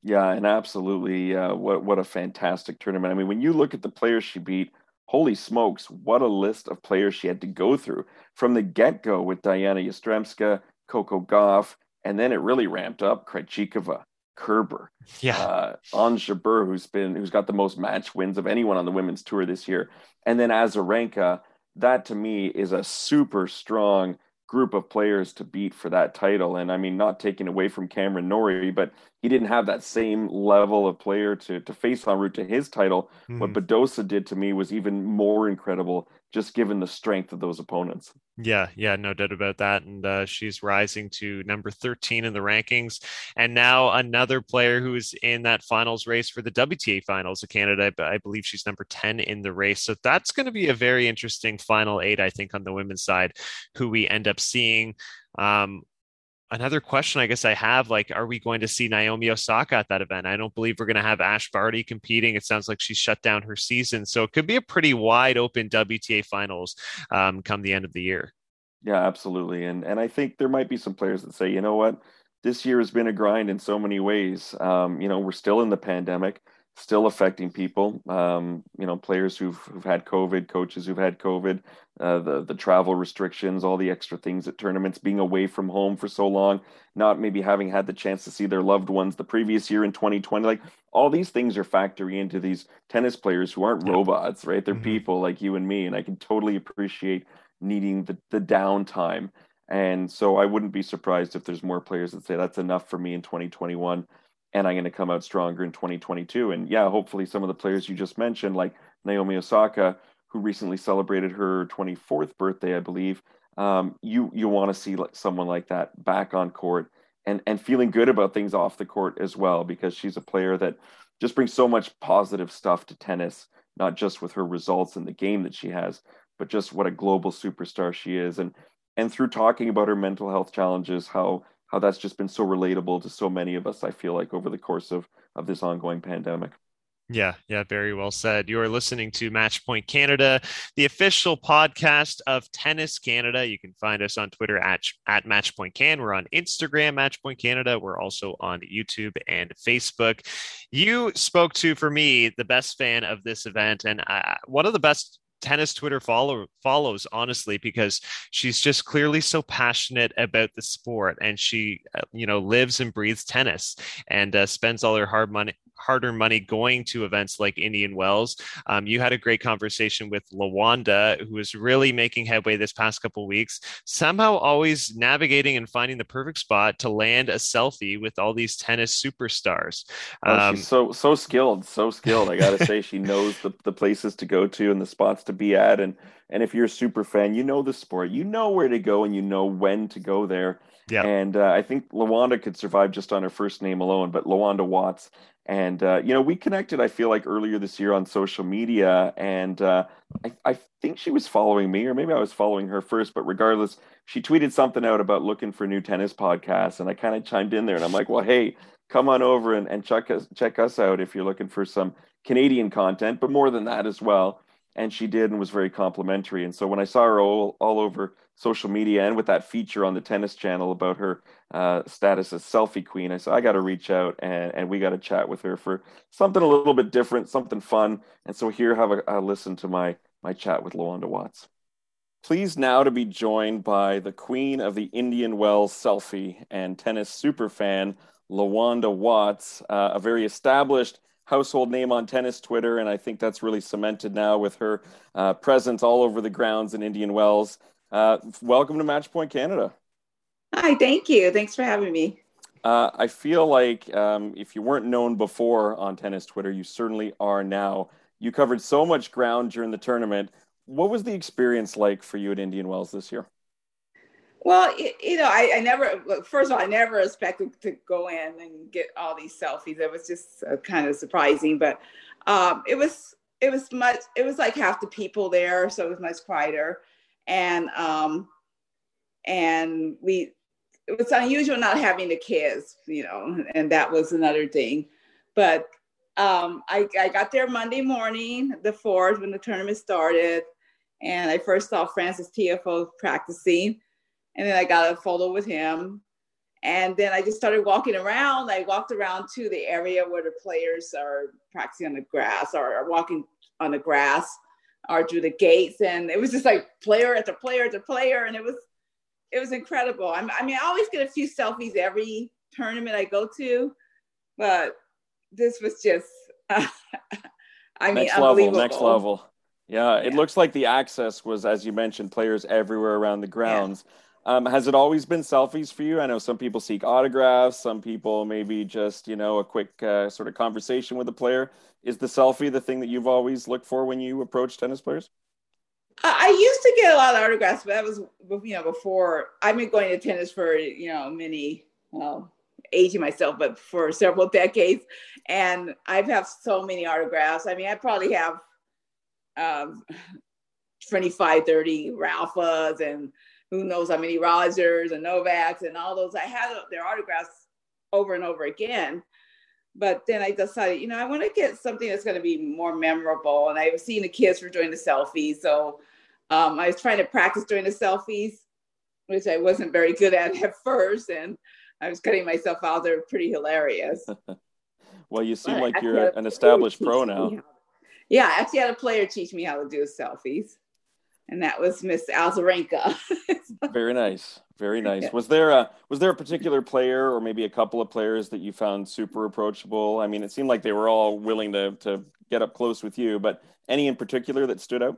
Yeah, and absolutely. Uh, what what a fantastic tournament. I mean, when you look at the players she beat, holy smokes, what a list of players she had to go through from the get go with Dayana Yastremska, Coco Gauff, and then it really ramped up. Krejcikova, Kerber, yeah, uh, Jabeur, who's been who's got the most match wins of anyone on the women's tour this year, and then Azarenka. That to me is a super strong group of players to beat for that title. And I mean, not taking away from Cameron Norrie, but he didn't have that same level of player to to face en route to his title. Mm-hmm. What Badosa did to me was even more incredible, just given the strength of those opponents. Yeah, yeah, no doubt about that. And uh, she's rising to number 13 in the rankings. And now another player who is in that finals race for the WTA finals of Canada. But I believe she's number 10 in the race. So that's going to be a very interesting final eight, I think, on the women's side, who we end up seeing. Um, another question I guess I have like, are we going to see Naomi Osaka at that event? I don't believe we're going to have Ash Barty competing. It sounds like she's shut down her season. So it could be a pretty wide open WTA finals um, come the end of the year. Yeah, absolutely. And and I think there might be some players that say, you know what, this year has been a grind in so many ways. Um, you know, we're still in the pandemic still affecting people. Um, you know, players who've, who've had COVID, coaches who've had COVID, uh, the the travel restrictions, all the extra things at tournaments, being away from home for so long, not maybe having had the chance to see their loved ones the previous year in 2020. Like all these things are factoring into these tennis players who aren't robots, right? They're mm-hmm. people like you and me, and I can totally appreciate needing the the downtime. And so I wouldn't be surprised if there's more players that say that's enough for me in 2021 and I'm going to come out stronger in 2022. And yeah, hopefully some of the players you just mentioned, like Naomi Osaka, who recently celebrated her 24th birthday, I believe, um, you you want to see someone like that back on court and and feeling good about things off the court as well, because she's a player that just brings so much positive stuff to tennis, not just with her results in the game that she has, but just what a global superstar she is. And and through talking about her mental health challenges, how how that's just been so relatable to so many of us i feel like over the course of of this ongoing pandemic yeah, yeah, very well said. You are listening to Matchpoint Canada, the official podcast of Tennis Canada. You can find us on Twitter at, at Matchpoint Can. We're on Instagram, Matchpoint Canada. We're also on YouTube and Facebook. You spoke to, for me, the best fan of this event, and uh, one of the best tennis Twitter follow follows honestly because she's just clearly so passionate about the sport and she uh, you know lives and breathes tennis and uh, spends all her hard money hard-earned money going to events like Indian Wells. Um, you had a great conversation with Lawanda, who is really making headway this past couple weeks, somehow always navigating and finding the perfect spot to land a selfie with all these tennis superstars. Oh, she's um, so so skilled, so skilled. I gotta say, she knows the, the places to go to and the spots to be at, and and if you're a super fan, you know the sport, you know where to go, and you know when to go there. Yeah. And uh, I think Lawanda could survive just on her first name alone, but Lawanda Watts and uh, you know, we connected. I feel like earlier this year on social media, and uh, I, I, think she was following me, or maybe I was following her first. But regardless, she tweeted something out about looking for new tennis podcasts, and I kind of chimed in there, and I'm like, "Well, hey, come on over and, and check us check us out if you're looking for some Canadian content, but more than that as well." And she did, and was very complimentary. And so when I saw her all all over social media and with that feature on the tennis channel about her uh, status as selfie queen, I said, I got to reach out and, and we got to chat with her for something a little bit different, something fun. And so here, have a, a listen to my, my chat with Lawanda Watts. Pleased now to be joined by the queen of the Indian Wells selfie and tennis superfan, Lawanda Watts, uh, a very established household name on tennis Twitter, and I think that's really cemented now with her uh, presence all over the grounds in Indian Wells. Uh, welcome to Matchpoint Canada. Hi, thank you. Thanks for having me. Uh, I feel like um, if you weren't known before on tennis Twitter, you certainly are now. You covered so much ground during the tournament. What was the experience like for you at Indian Wells this year? Well, you know, I, I, never, first of all, I never expected to go in and get all these selfies. It was just uh, kind of surprising, but um, it was, it was much, it was like half the people there. So it was much quieter and um, and we it was unusual not having the kids, you know, and that was another thing. But um, I, I got there Monday morning, the fourth, when the tournament started, and I first saw Frances Tiafoe practicing, and then I got a photo with him. And then I just started walking around. I walked around to the area where the players are practicing on the grass or are walking on the grass or through the gates. And it was just like player after player after player. And it was it was incredible. I'm, I mean, I always get a few selfies every tournament I go to, but this was just, I mean, next level, next level. Yeah, it looks like the access was, as you mentioned, players everywhere around the grounds. Yeah. Um, has it always been selfies for you? I know some people seek autographs, some people maybe just you know a quick uh, sort of conversation with a player. Is the selfie the thing that you've always looked for when you approach tennis players? I used to get a lot of autographs, but that was you know before I've been going to tennis for you know many well aging myself, but for several decades, and I've have so many autographs. I mean, I probably have um, 25, 30 Rafas and who knows how many Rogers and Novaks and all those. I had their autographs over and over again. But then I decided, you know, I want to get something that's going to be more memorable. And I was seeing the kids were doing the selfies. So um, I was trying to practice doing the selfies, which I wasn't very good at at first. And I was cutting myself out. They're pretty hilarious. well, you seem but like you're an established pro now. Yeah, I actually had a player teach me how to do selfies and that was Miss Azarenka. Very nice. Very nice. Was there a was there a particular player or maybe a couple of players that you found super approachable? I mean, it seemed like they were all willing to to get up close with you, but any in particular that stood out?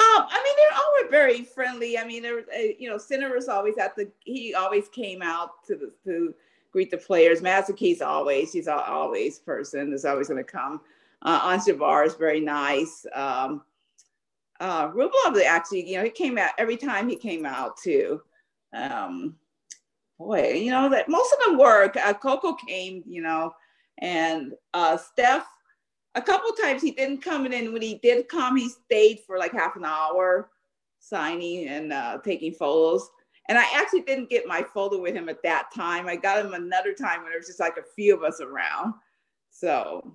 Um, I mean, they're all were very friendly. I mean, there, uh, you know, Sinner was always at the. He always came out to the to greet the players. Mazuki's always. He's always person. Is always going to come. Uh, is very nice. Um, uh, Rublev actually, you know, he came out every time he came out too. Um, boy, you know that most of them work. Uh, Coco came, you know, and uh, Steph. A couple times he didn't come in, and when he did come, he stayed for like half an hour, signing and uh, taking photos. And I actually didn't get my photo with him at that time. I got him another time when there was just like a few of us around. So,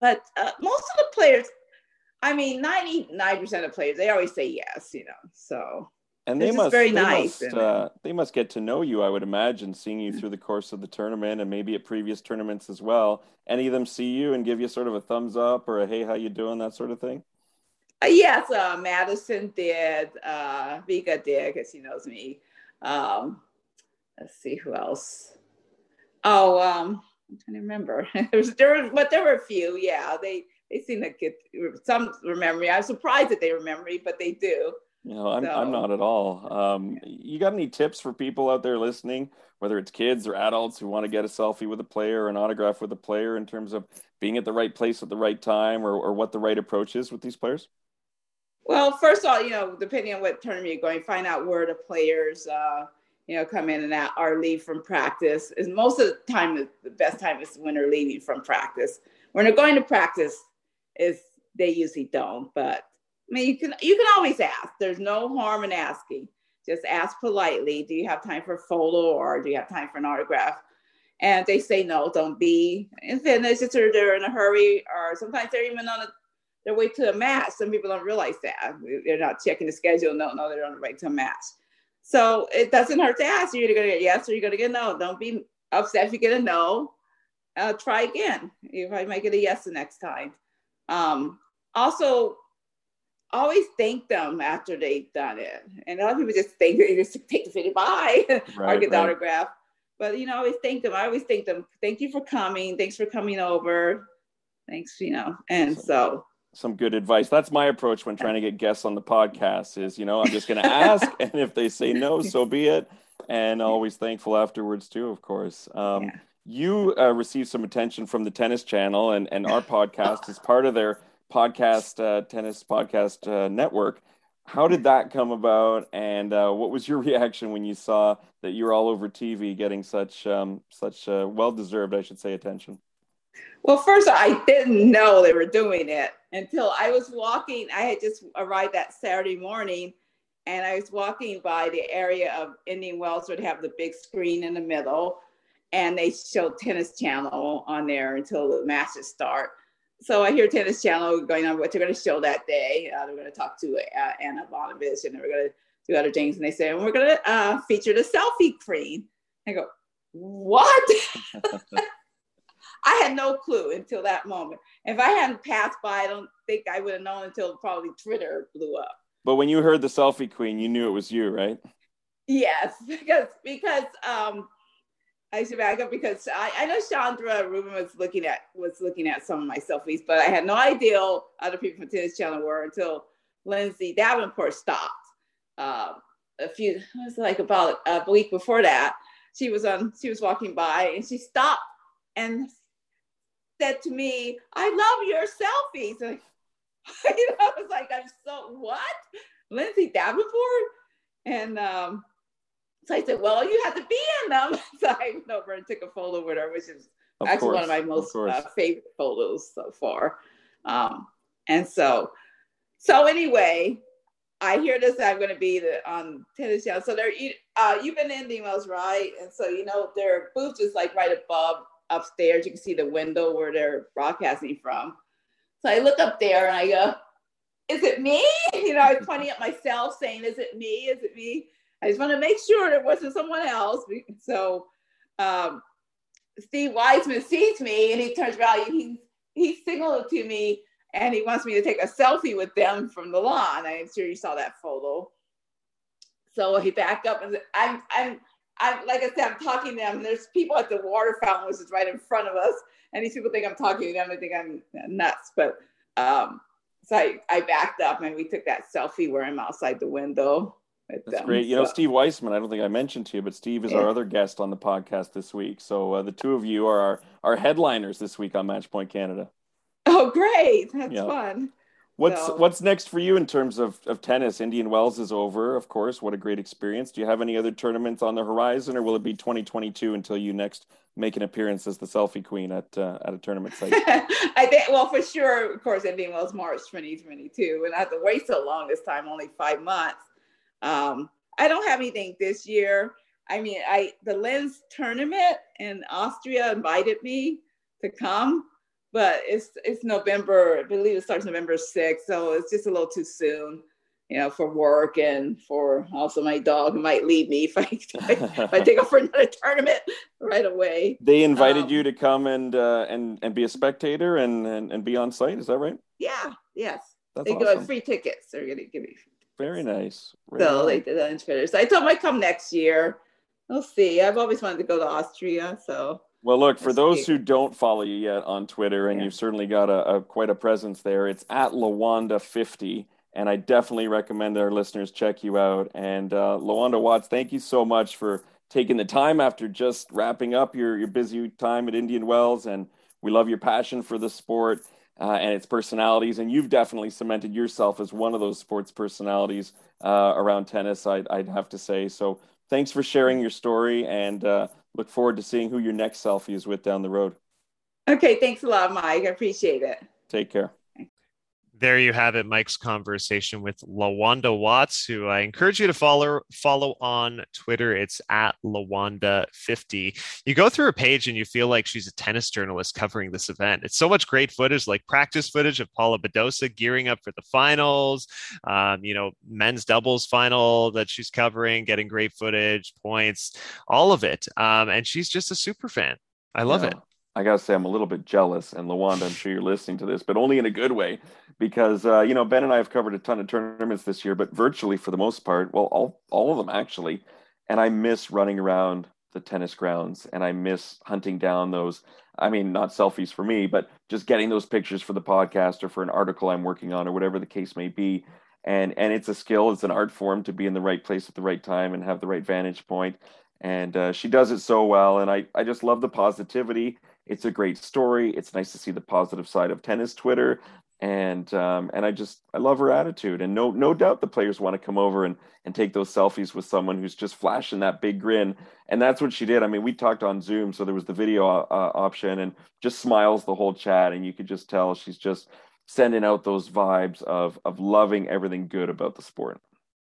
but uh, most of the players, I mean, 99% of players, they always say yes, you know, so. And they must, very they nice. Must, uh, they must get to know you, I would imagine, seeing you through the course of the tournament and maybe at previous tournaments as well. Any of them see you and give you sort of a thumbs up or a hey, how you doing, that sort of thing? Uh, yes, uh, Madison did. Uh, Vika did because he knows me. Um, let's see who else. Oh, um, I'm trying to remember. there was, there was, but there were a few. Yeah, they they seem to get some remember me. I'm surprised that they remember me, but they do. No, I'm, so. I'm not at all. Um, you got any tips for people out there listening, whether it's kids or adults who want to get a selfie with a player or an autograph with a player in terms of being at the right place at the right time or, or what the right approach is with these players? Well, first of all, you know, depending on what tournament you're going, find out where the players, uh, you know, come in and out or leave from practice. Is most of the time the best time is when they're leaving from practice. When they're going to practice, is they usually don't. But I mean, you can you can always ask. There's no harm in asking. Just ask politely. Do you have time for a photo or do you have time for an autograph? And they say no. Don't be. And then it's just they're in a hurry, or sometimes they're even on a, their way to a match. Some people don't realize that they're not checking the schedule. No, no, they're on the way to a match. So it doesn't hurt to ask. You're either gonna get yes or you're gonna get no. Don't be upset if you get a no. Uh, try again. You probably might get a yes the next time. Um, also, always thank them after they've done it. And a lot of people just think they just take the video, bye, right, or get the right. autograph. But you know, I always thank them. I always thank them. Thank you for coming. Thanks for coming over. Thanks, you know. And so some good advice. That's my approach when trying to get guests on the podcast is, you know, I'm just going to ask and if they say no, so be it. And always thankful afterwards too, of course. Um, yeah you uh, received some attention from the Tennis Channel and, and our podcast is part of their podcast, uh, Tennis Podcast uh, Network. How did that come about, and uh, what was your reaction when you saw that you were all over TV getting such um, such uh, well deserved, I should say, attention? Well, first I didn't know they were doing it until I was walking. I had just arrived that Saturday morning, and I was walking by the area of Indian Wells where they have the big screen in the middle, and they show Tennis Channel on there until the matches start. So I hear Tennis Channel going on what they're going to show that day. Uh, they're going to talk to uh, Ana Ivanovic, and we're going to do other things. And they say, and we're going to uh, feature the selfie queen. I go, what? I had no clue until that moment. If I hadn't passed by, I don't think I would have known until probably Twitter blew up. But when you heard the selfie queen, you knew it was you, right? Yes, because because um, I should back up because I, I know Chanda Rubin was looking at was looking at some of my selfies, but I had no idea other people from Tennis Channel were until Lindsay Davenport stopped. Uh, a few, it was like about a week before that. She was on, she was walking by and she stopped and said to me, I love your selfies. And you know, I was like, I'm so what? Lindsay Davenport? And um, so I said, Well, you have to be in them. So I went over and took a photo with her, which is of actually course, one of my most of uh, favorite photos so far. Um, and so, so anyway, I hear this. I'm going to be the, on tennis channel. So there, uh, you've been in Demos, right? And so you know their booth is like right above upstairs. You can see the window where they're broadcasting from. So I look up there and I go, "Is it me?" You know, I'm pointing at myself, saying, "Is it me? Is it me?" I just want to make sure it wasn't someone else. So um, Steve Weissman sees me and he turns around he he signaled to me and he wants me to take a selfie with them from the lawn. I'm sure you saw that photo. So he backed up and I'm I'm I'm like I said, I'm talking to them. There's people at the water fountain, which is right in front of us, and these people think I'm talking to them. They think I'm nuts. But um, so I, I backed up and we took that selfie where I'm outside the window. That's them, great. You know, Steve Weissman, I don't think I mentioned to you, but Steve is yeah. our other guest on the podcast this week. So uh, the two of you are our, our headliners this week on Match Point Canada. Oh, great. That's yeah. fun. What's so. what's next for you in terms of, of tennis? Indian Wells is over, of course. What a great experience. Do you have any other tournaments on the horizon, or will it be 2022 until you next make an appearance as the selfie queen at uh, at a tournament site? I think, well, for sure, of course, Indian Wells March 2022, and I have to wait so long this time, only five months. Um, I don't have anything this year. I mean, I the Linz tournament in Austria invited me to come, but it's it's November. I believe it starts November 6th, so it's just a little too soon, you know, for work and for also my dog who might leave me if I if I take off for another tournament right away. They invited um, you to come and uh, and and be a spectator and, and and be on site. Is that right? Yeah. Yes. That's they awesome. go free tickets. They're gonna give me very nice. Very so nice. they did that in Twitter. So I told them I'd come next year. We'll see. I've always wanted to go to Austria. So well, look for those who don't follow you yet on Twitter, and yeah. you've certainly got a, a, quite a presence there. It's at Lawanda50, and I definitely recommend our listeners check you out. And uh, Lawanda Watts, thank you so much for taking the time after just wrapping up your your busy time at Indian Wells, and we love your passion for the sport uh, and its personalities. And you've definitely cemented yourself as one of those sports personalities uh, around tennis, I'd, I'd, have to say. So thanks for sharing your story and uh, look forward to seeing who your next selfie is with down the road. Okay. Thanks a lot, Mike. I appreciate it. Take care there you have it, Mike's conversation with Lawanda Watts, who I encourage you to follow follow on Twitter. It's at Lawanda50. You go through her page and you feel like she's a tennis journalist covering this event. It's so much great footage, like practice footage of Paula Badosa gearing up for the finals, um, you know, men's doubles final that she's covering, getting great footage, points, all of it. Um, and she's just a super fan. I love yeah. it. I gotta say, I'm a little bit jealous, and Lawanda, I'm sure you're listening to this, but only in a good way, because uh, you know Ben and I have covered a ton of tournaments this year, but virtually for the most part, well, all all of them actually, and I miss running around the tennis grounds, and I miss hunting down those. I mean, not selfies for me, but just getting those pictures for the podcast or for an article I'm working on or whatever the case may be. And and it's a skill, it's an art form to be in the right place at the right time and have the right vantage point. And uh, she does it so well, and I I just love the positivity it's a great story. It's nice to see the positive side of tennis Twitter, and um, and I just I love her attitude. And no no doubt the players want to come over and and take those selfies with someone who's just flashing that big grin. And that's what she did. I mean, we talked on Zoom, so there was the video uh, option, and just smiles the whole chat, and you could just tell she's just sending out those vibes of of loving everything good about the sport.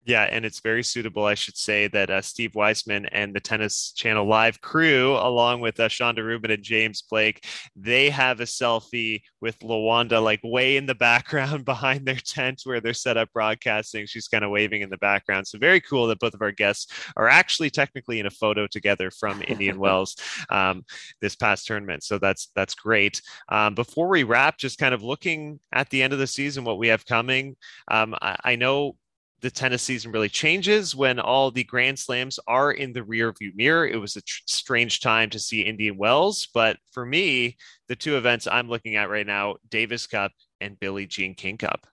Yeah, and it's very suitable, I should say, that uh, Steve Weissman and the Tennis Channel Live crew, along with uh, Chanda Rubin and James Blake, they have a selfie with Lawanda like way in the background behind their tent where they're set up broadcasting. She's kind of waving in the background. So very cool that both of our guests are actually technically in a photo together from Indian Wells um, this past tournament. So that's that's great. Um, before we wrap, just kind of looking at the end of the season, what we have coming. Um, I, I know the tennis season really changes when all the Grand Slams are in the rear view mirror. It was a tr- strange time to see Indian Wells, but for me, the two events I'm looking at right now, Davis Cup and Billie Jean King Cup.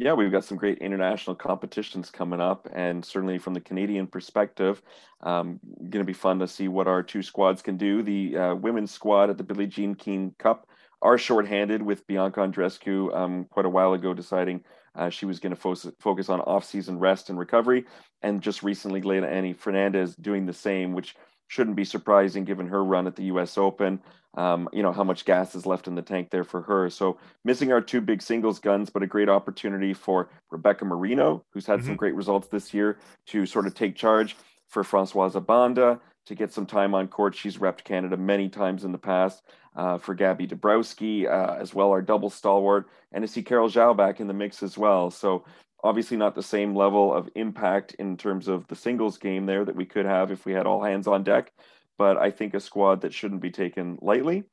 Yeah, we've got some great international competitions coming up, and certainly from the Canadian perspective, um, going to be fun to see what our two squads can do. The uh, women's squad at the Billie Jean King Cup are shorthanded with Bianca Andreescu um, quite a while ago deciding uh, she was going to fo- focus on off-season rest and recovery, and just recently, Leylah Annie Fernandez doing the same, which shouldn't be surprising given her run at the U.S. Open. Um, you know how much gas is left in the tank there for her. So missing our two big singles guns, but a great opportunity for Rebecca Marino, who's had mm-hmm. some great results this year, to sort of take charge. For Françoise Abanda to get some time on court. She's repped Canada many times in the past uh, for Gabby Dabrowski uh, as well, our double stalwart, and to see Carol Zhao back in the mix as well. So obviously not the same level of impact in terms of the singles game there that we could have if we had all hands on deck, but I think a squad that shouldn't be taken lightly.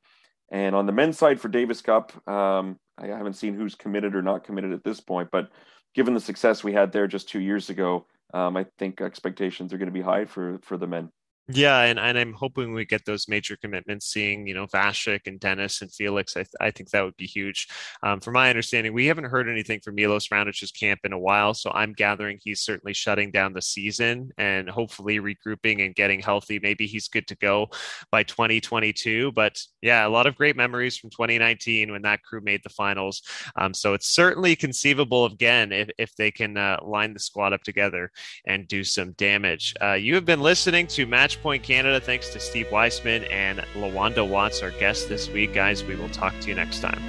And on the men's side for Davis Cup, um, I haven't seen who's committed or not committed at this point, but given the success we had there just two years ago, um, I think expectations are going to be high for for the men. Yeah, and, and I'm hoping we get those major commitments, seeing, you know, Vasek and Denis and Felix. I, th- I think that would be huge. Um, from my understanding, we haven't heard anything from Milos Raonic's camp in a while, so I'm gathering he's certainly shutting down the season and hopefully regrouping and getting healthy. Maybe he's good to go by 2022. But yeah, a lot of great memories from 2019 when that crew made the finals. Um, so it's certainly conceivable again if, if they can uh, line the squad up together and do some damage. Uh, you have been listening to Match Point Canada. Thanks to Steve Weissman and Lawanda Watts, our guest this week. Guys, we will talk to you next time.